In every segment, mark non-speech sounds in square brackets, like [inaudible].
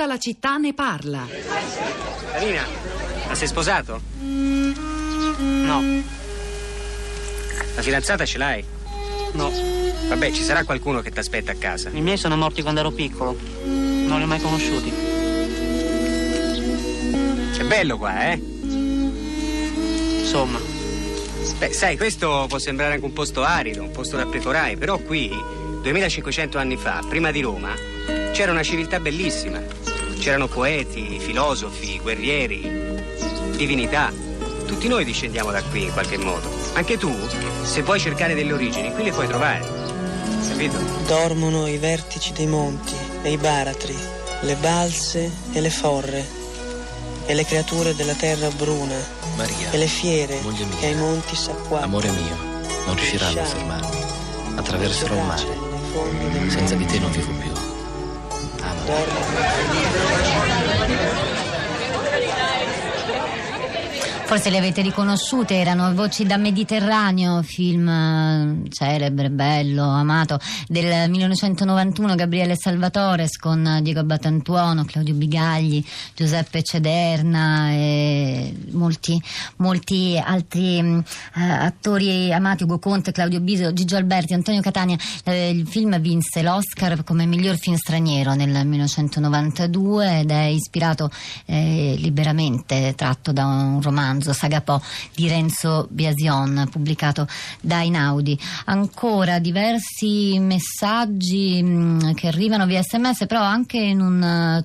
Tutta la città ne parla. Marina, ma sei sposato? No, La fidanzata ce l'hai? no. Vabbè, ci sarà qualcuno che ti aspetta a casa. I miei sono morti quando ero piccolo. Non li ho mai conosciuti. È bello qua, eh? Insomma, Beh, sai, questo può sembrare anche un posto arido, un posto da precorai, però qui, 2500 anni fa, prima di Roma, c'era una civiltà bellissima. C'erano poeti, filosofi, guerrieri, divinità. Tutti noi discendiamo da qui in qualche modo. Anche tu, se vuoi cercare delle origini, qui le puoi trovare. Capito? Dormono i vertici dei monti e i baratri, le balse e le forre, e le creature della terra bruna, Maria, e le fiere moglie mia, che ai monti s'acquattano. amore mio, non riusciranno a fermarmi. Attraverserò il mare. Senza di te non vivo più. Торм. Forse le avete riconosciute, erano Voci da Mediterraneo, film eh, celebre, bello, amato, del 1991, Gabriele Salvatores con Diego Batantuono, Claudio Bigagli, Giuseppe Cederna e molti, molti altri mh, eh, attori amati, Ugo Conte, Claudio Biso, Gigio Alberti, Antonio Catania. Eh, il film vinse l'Oscar come miglior film straniero nel 1992 ed è ispirato eh, liberamente, tratto da un romanzo, Saga Po, di Renzo Biasion, pubblicato da Inaudi. Ancora diversi messaggi mh, che arrivano via sms, però anche in un eh,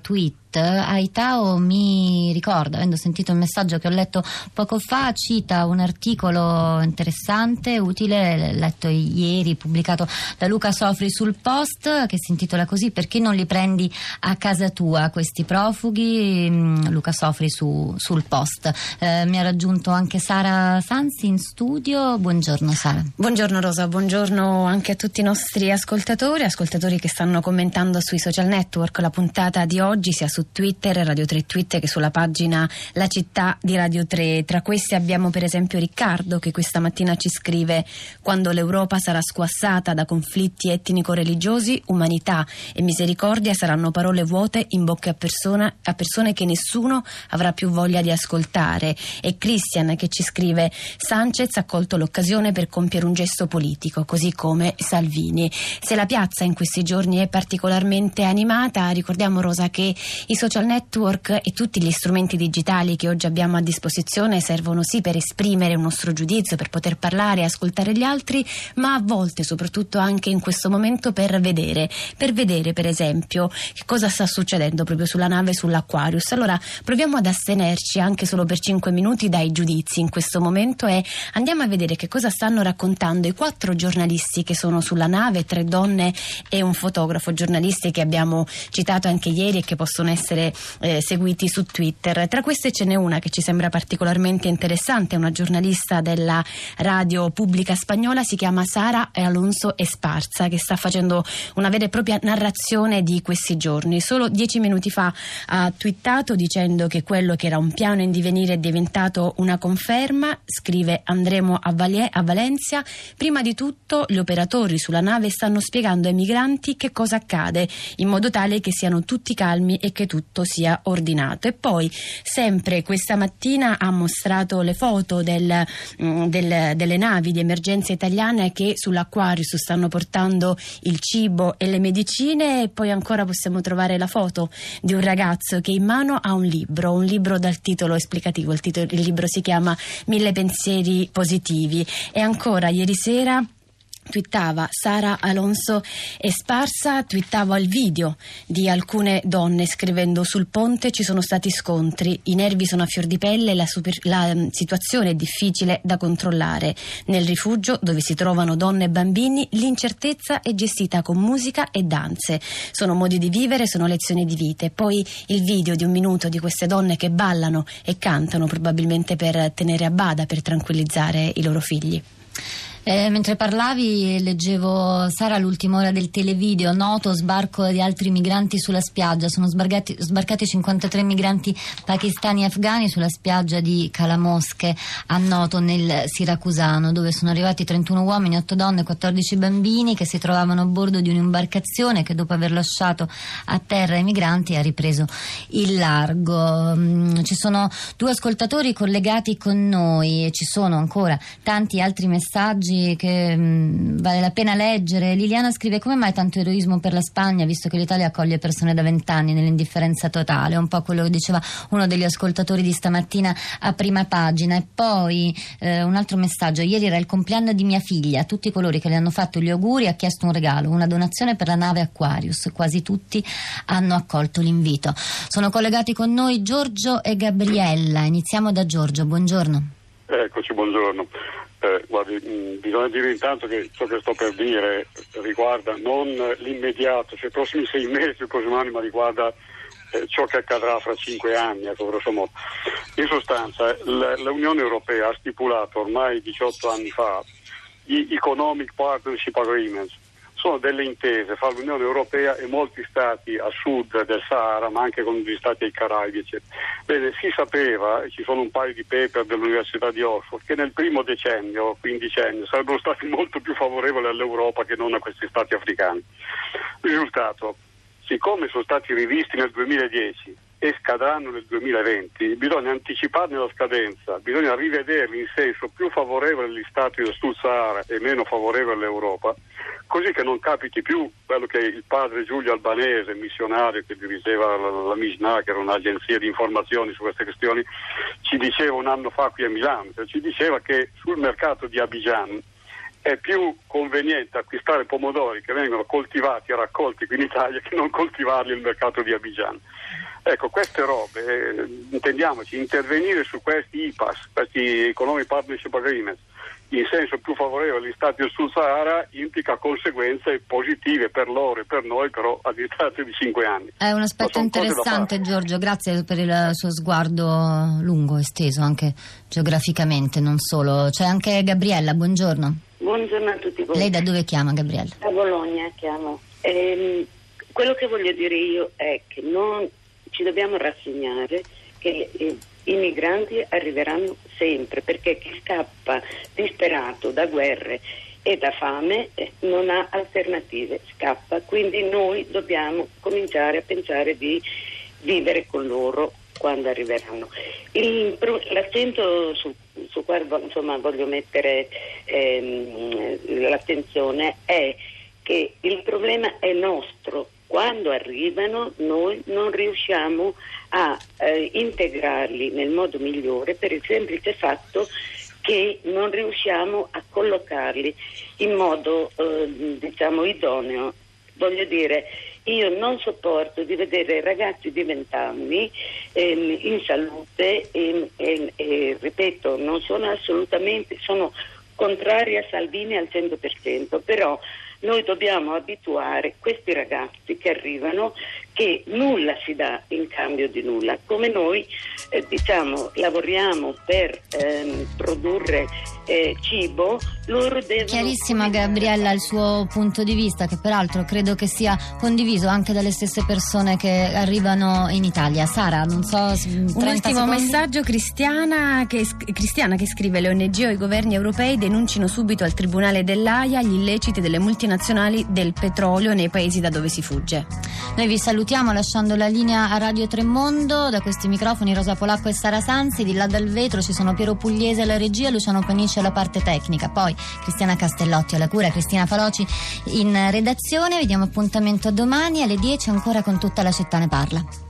tweet. Aitao mi ricorda, avendo sentito il messaggio che ho letto poco fa, cita un articolo interessante, utile, letto ieri, pubblicato da Luca Sofri sul Post, che si intitola così Perché non li prendi a casa tua questi profughi? Mm, Luca Sofri su- sul Post. Eh, mi ha raggiunto anche Sara Sansi in studio. Buongiorno Sara. Buongiorno Rosa, buongiorno anche a tutti i nostri ascoltatori, ascoltatori che stanno commentando sui social network la puntata di oggi sia su Twitter, Radio 3 Twitter che sulla pagina La città di Radio 3. Tra questi abbiamo per esempio Riccardo che questa mattina ci scrive quando l'Europa sarà squassata da conflitti etnico-religiosi, umanità e misericordia saranno parole vuote in bocca a, persona- a persone che nessuno avrà più voglia di ascoltare. E Christian che ci scrive Sanchez ha colto l'occasione per compiere un gesto politico, così come Salvini. Se la piazza in questi giorni è particolarmente animata, ricordiamo Rosa che i social network e tutti gli strumenti digitali che oggi abbiamo a disposizione servono sì per esprimere un nostro giudizio, per poter parlare e ascoltare gli altri, ma a volte, soprattutto anche in questo momento, per vedere. Per vedere, per esempio, che cosa sta succedendo proprio sulla nave sull'Aquarius. Allora proviamo ad astenerci anche solo per 5 minuti dai giudizi in questo momento e andiamo a vedere che cosa stanno raccontando i quattro giornalisti che sono sulla nave, tre donne e un fotografo, giornalisti che abbiamo citato anche ieri e che possono essere eh, seguiti su Twitter. Tra queste ce n'è una che ci sembra particolarmente interessante, una giornalista della radio pubblica spagnola, si chiama Sara Alonso Esparza, che sta facendo una vera e propria narrazione di questi giorni. Solo dieci minuti fa ha twittato dicendo che quello che era un piano in divenire è diventato una conferma, scrive andremo a, Valie- a Valencia. Prima di tutto gli operatori sulla nave stanno spiegando ai migranti che cosa accade, in modo tale che siano tutti calmi e che tutto sia ordinato. E poi, sempre questa mattina, ha mostrato le foto del- mm, del- delle navi di emergenza italiane che sull'Aquarius stanno portando il cibo e le medicine. E poi ancora possiamo trovare la foto di un ragazzo che in mano ha un libro, un libro dal titolo esplicativo, il, titolo- il libro si chiama Mille pensieri positivi. E ancora ieri sera twittava Sara Alonso Esparsa, twittava il video di alcune donne scrivendo sul ponte ci sono stati scontri, i nervi sono a fior di pelle, la, super- la, mm, situazione è difficile da controllare. Nel rifugio dove si trovano donne e bambini l'incertezza è gestita con musica e danze. Sono modi di vivere, sono lezioni di vita. E Poi il video di un minuto di queste donne che ballano e cantano probabilmente per tenere a bada, per tranquillizzare i loro figli. Eh, mentre parlavi leggevo Sara l'ultima ora del televideo, noto sbarco di altri migranti sulla spiaggia, sono sbarcati, sbarcati 53 migranti pakistani e afghani sulla spiaggia di Calamosche a Noto nel Siracusano dove sono arrivati 31 uomini, 8 donne e 14 bambini che si trovavano a bordo di un'imbarcazione che dopo aver lasciato a terra i migranti ha ripreso il largo. Mm, ci sono due ascoltatori collegati con noi e ci sono ancora tanti altri messaggi che mh, vale la pena leggere. Liliana scrive come mai tanto eroismo per la Spagna visto che l'Italia accoglie persone da vent'anni nell'indifferenza totale, un po' quello che diceva uno degli ascoltatori di stamattina a prima pagina. E poi eh, un altro messaggio, ieri era il compleanno di mia figlia, a tutti coloro che le hanno fatto gli auguri ha chiesto un regalo, una donazione per la nave Aquarius, quasi tutti hanno accolto l'invito. Sono collegati con noi Giorgio e Gabriella, iniziamo da Giorgio, buongiorno. Eccoci, buongiorno. Eh, guardi, mh, mm, bisogna dire intanto che ciò che sto per dire riguarda non l'immediato, cioè i prossimi [laughs] sei mesi, i prossimi anni, ma riguarda eh, ciò che accadrà fra cinque anni, ecco, grosso modo. In sostanza, l'Unione Europea ha stipulato ormai 18 anni fa gli Economic Partnership Agreements, sono delle intese fra l'Unione Europea e molti stati a sud del Sahara, ma anche con gli stati dei Caraibi. Bene, si sapeva, ci sono un paio di paper dell'Università di Oxford, che nel primo decennio, quindicennio, sarebbero stati [laughs] molto più favorevoli all'Europa che non a questi stati africani. Risultato, siccome sono stati rivisti nel 2010 e scadranno nel 2020, bisogna anticiparne la scadenza, bisogna rivederli in senso più favorevole agli stati del Sud Sahara e meno favorevole all'Europa, così che non capiti più quello che il padre Giulio Albanese, missionario che dirigeva la, la Mishnah, che era un'agenzia di informazioni su queste questioni, ci diceva un anno fa qui a Milano, cioè ci diceva che sul mercato di Abidjan è più conveniente acquistare pomodori che vengono coltivati e raccolti qui in Italia che non coltivarli nel mercato di Abidjan. Ecco, queste robe, eh, intendiamoci, intervenire su questi IPAS, questi Economic Partnership Agreements, in senso più favorevole agli Stati del Sud Sahara implica conseguenze positive per loro e per noi, però a distanza di cinque anni. È un aspetto interessante, Giorgio, grazie per il suo sguardo lungo, esteso anche geograficamente, non solo. C'è anche Gabriella, buongiorno. Buongiorno a tutti voi. Lei da dove chiama, Gabriella? Da Bologna chiamo. Ehm, quello che voglio dire io è che non ci dobbiamo rassegnare che eh, i migranti arriveranno sempre perché chi scappa disperato da guerre e da fame eh, non ha alternative, scappa, quindi noi dobbiamo cominciare a pensare di vivere con loro quando arriveranno. Il, l'accento su, su cui voglio mettere ehm, l'attenzione è che il problema è nostro, quando arrivano noi non riusciamo a eh, integrarli nel modo migliore per il semplice fatto che non riusciamo a collocarli in modo eh, diciamo idoneo. Voglio dire, io non sopporto di vedere ragazzi di 20 anni ehm, in salute e, e, e, ripeto, non sono assolutamente, sono contraria a Salvini al 100%, però noi dobbiamo abituare questi ragazzi che arrivano che nulla si dà in cambio di nulla, come noi eh, diciamo lavoriamo per ehm, produrre eh, cibo, loro devono... Chiarissima Gabriella il suo punto di vista che peraltro credo che sia condiviso anche dalle stesse persone che arrivano in Italia. Sara, non so... Un ultimo secondi. messaggio Cristiana che, Cristiana che scrive le ONG o i governi europei denuncino subito al Tribunale dell'AIA gli illeciti delle multinazionali del petrolio nei paesi da dove si fugge. Noi vi salutiamo lasciando la linea a Radio Tremondo. Da questi microfoni Rosa Polacco e Sara Sanzi. Di là dal vetro ci sono Piero Pugliese alla regia, Luciano Panici alla parte tecnica. Poi Cristiana Castellotti alla cura, Cristina Faloci in redazione. Vi diamo appuntamento domani alle 10 ancora con tutta la città ne parla.